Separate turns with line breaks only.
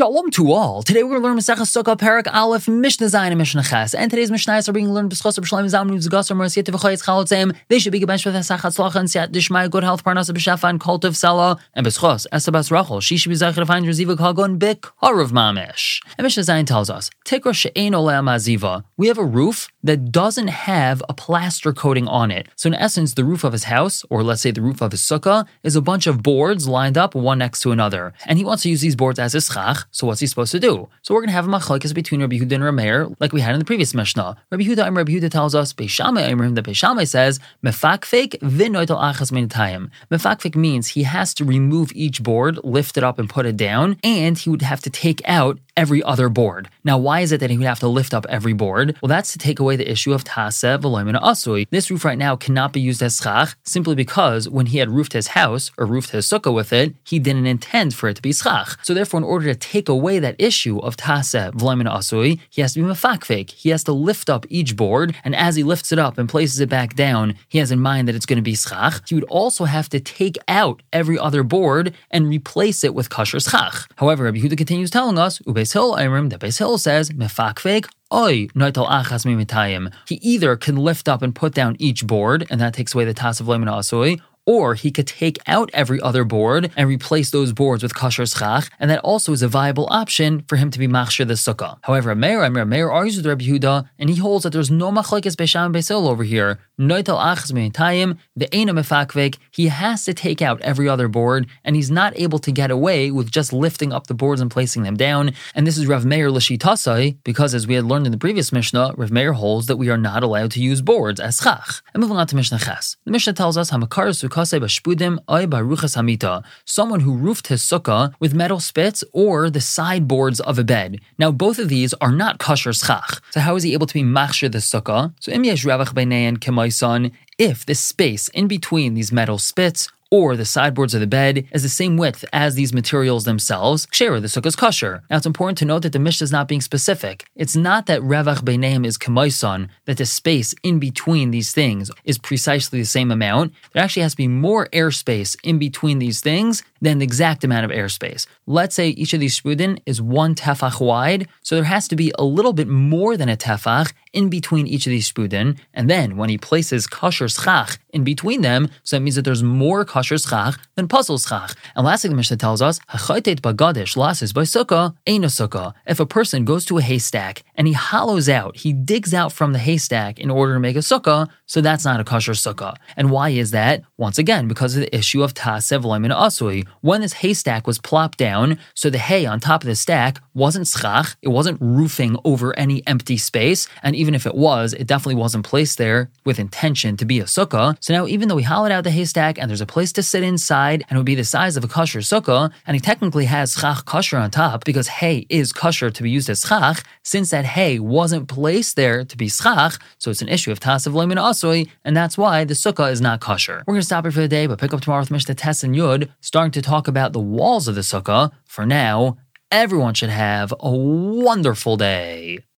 Shalom to all. Today we're going to learn Masechah Sukkah Parak Aleph Mishnah Zayin and Mishnah Ches. And today's Mishnahs are being learned B'schos B'Shalom Zam Nuv Zagasar Merciat V'chayetz Chalotzeim. They should be gebenched with Esach Hatzlach and Siat Dishmai, good health, Parnasa B'Shafa and Cult of Sela. And B'schos Esabas Rachel. She should be Zachar to find Reziva Kagon B'Karav Mamish. And Mishnah Zayin tells us, Tikra She'ein Olea Maziva. We have a roof that doesn't have a plaster coating on it. So in essence, the roof of his house, or let's say the roof of his sukkah, is a bunch of boards lined up one next to another. And he wants to use these boards as a schach, so what's he supposed to do? So we're going to have a machlokes between Rabbi Yehuda and Rameir, like we had in the previous Mishnah. Rabbi Yehuda and Rabbi Yehuda tells us, Beishamai Imrim, that Beishamai says, Mefakfik v'noitel achas minatayim. Mefakfik means he has to remove each board, lift it up and put it down, and he would have to take out every other board. Now, why is it that he would have to lift up every board? Well, that's to take away the issue of tase v'loimina asui. This roof right now cannot be used as schach simply because when he had roofed his house or roofed his sukkah with it, he didn't intend for it to be schach. So therefore, in order to take away that issue of tase v'loimina asui, he has to be mefakfik. He has to lift up each board, and as he lifts it up and places it back down, he has in mind that it's going to be schach. He would also have to take out every other board and replace it with kosher schach. However, Rabbi Huda continues telling us, Beis Hillel Imrim, the Beis Hillel says, mefakfek Oy, noitel achas mimitayim. He either can lift up and put down each board, and that takes away the tas of lemon asoi, or he could take out every other board and replace those boards with kosher schach, and that also is a viable option for him to be machshir the sukkah. However, Meir, Meir, Meir argues with Rabbi Yehuda, and he holds that there's no machlekes beisham and over here. Noitel achas mimitayim, the ena mefakfek, he has to take out every other board, and he's not able to get away with just lifting up the boards and placing them down. And this is Rav Meir Tasai, because as we had learned in the previous Mishnah, Rav Meir holds that we are not allowed to use boards as schach. And moving on to Mishnah Ches. The Mishnah tells us, how Hamakar someone who roofed his sukkah with metal spits or the sideboards of a bed. Now, both of these are not kosher schach. So, how is he able to be machshir the sukkah? So, if the space in between these metal spits or the sideboards of the bed is the same width as these materials themselves, Shera, the sukkah is kosher. Now it's important to note that the Mishnah is not being specific. It's not that Revach Beineim is Kamaison, that the space in between these things is precisely the same amount. There actually has to be more airspace in between these things than the exact amount of airspace. Let's say each of these shpudin is one tefach wide, so there has to be a little bit more than a tefach in between each of these shpudin, and then when he places kosher schach in between them, so that means that there's more kosher schach than pasul schach. And lastly, the Mishnah tells us, bagadish lasis by sukkah, ain sukkah. If a person goes to a haystack and he hollows out, he digs out from the haystack in order to make a sukkah, so that's not a kosher sukkah. And why is that? Once again, because of the issue of tasev loimin asui. When this haystack was plopped down, so the hay on top of the stack wasn't schach, it wasn't roofing over any empty space, and even if it was, it definitely wasn't placed there with intention to be a sukkah. So now, even though we hollowed out the haystack and there's a place to sit inside and it would be the size of a kosher sukkah, and he technically has schach kosher on top because hay is kosher to be used as schach, since that hay wasn't placed there to be schach, so it's an issue of tasav loimin asui, and that's why the sukkah is not kosher. We're going to stop here for the day, but pick up tomorrow with Mishnah Tess and Yud, starting to talk about the walls of the sukkah. For now, everyone should have a wonderful day.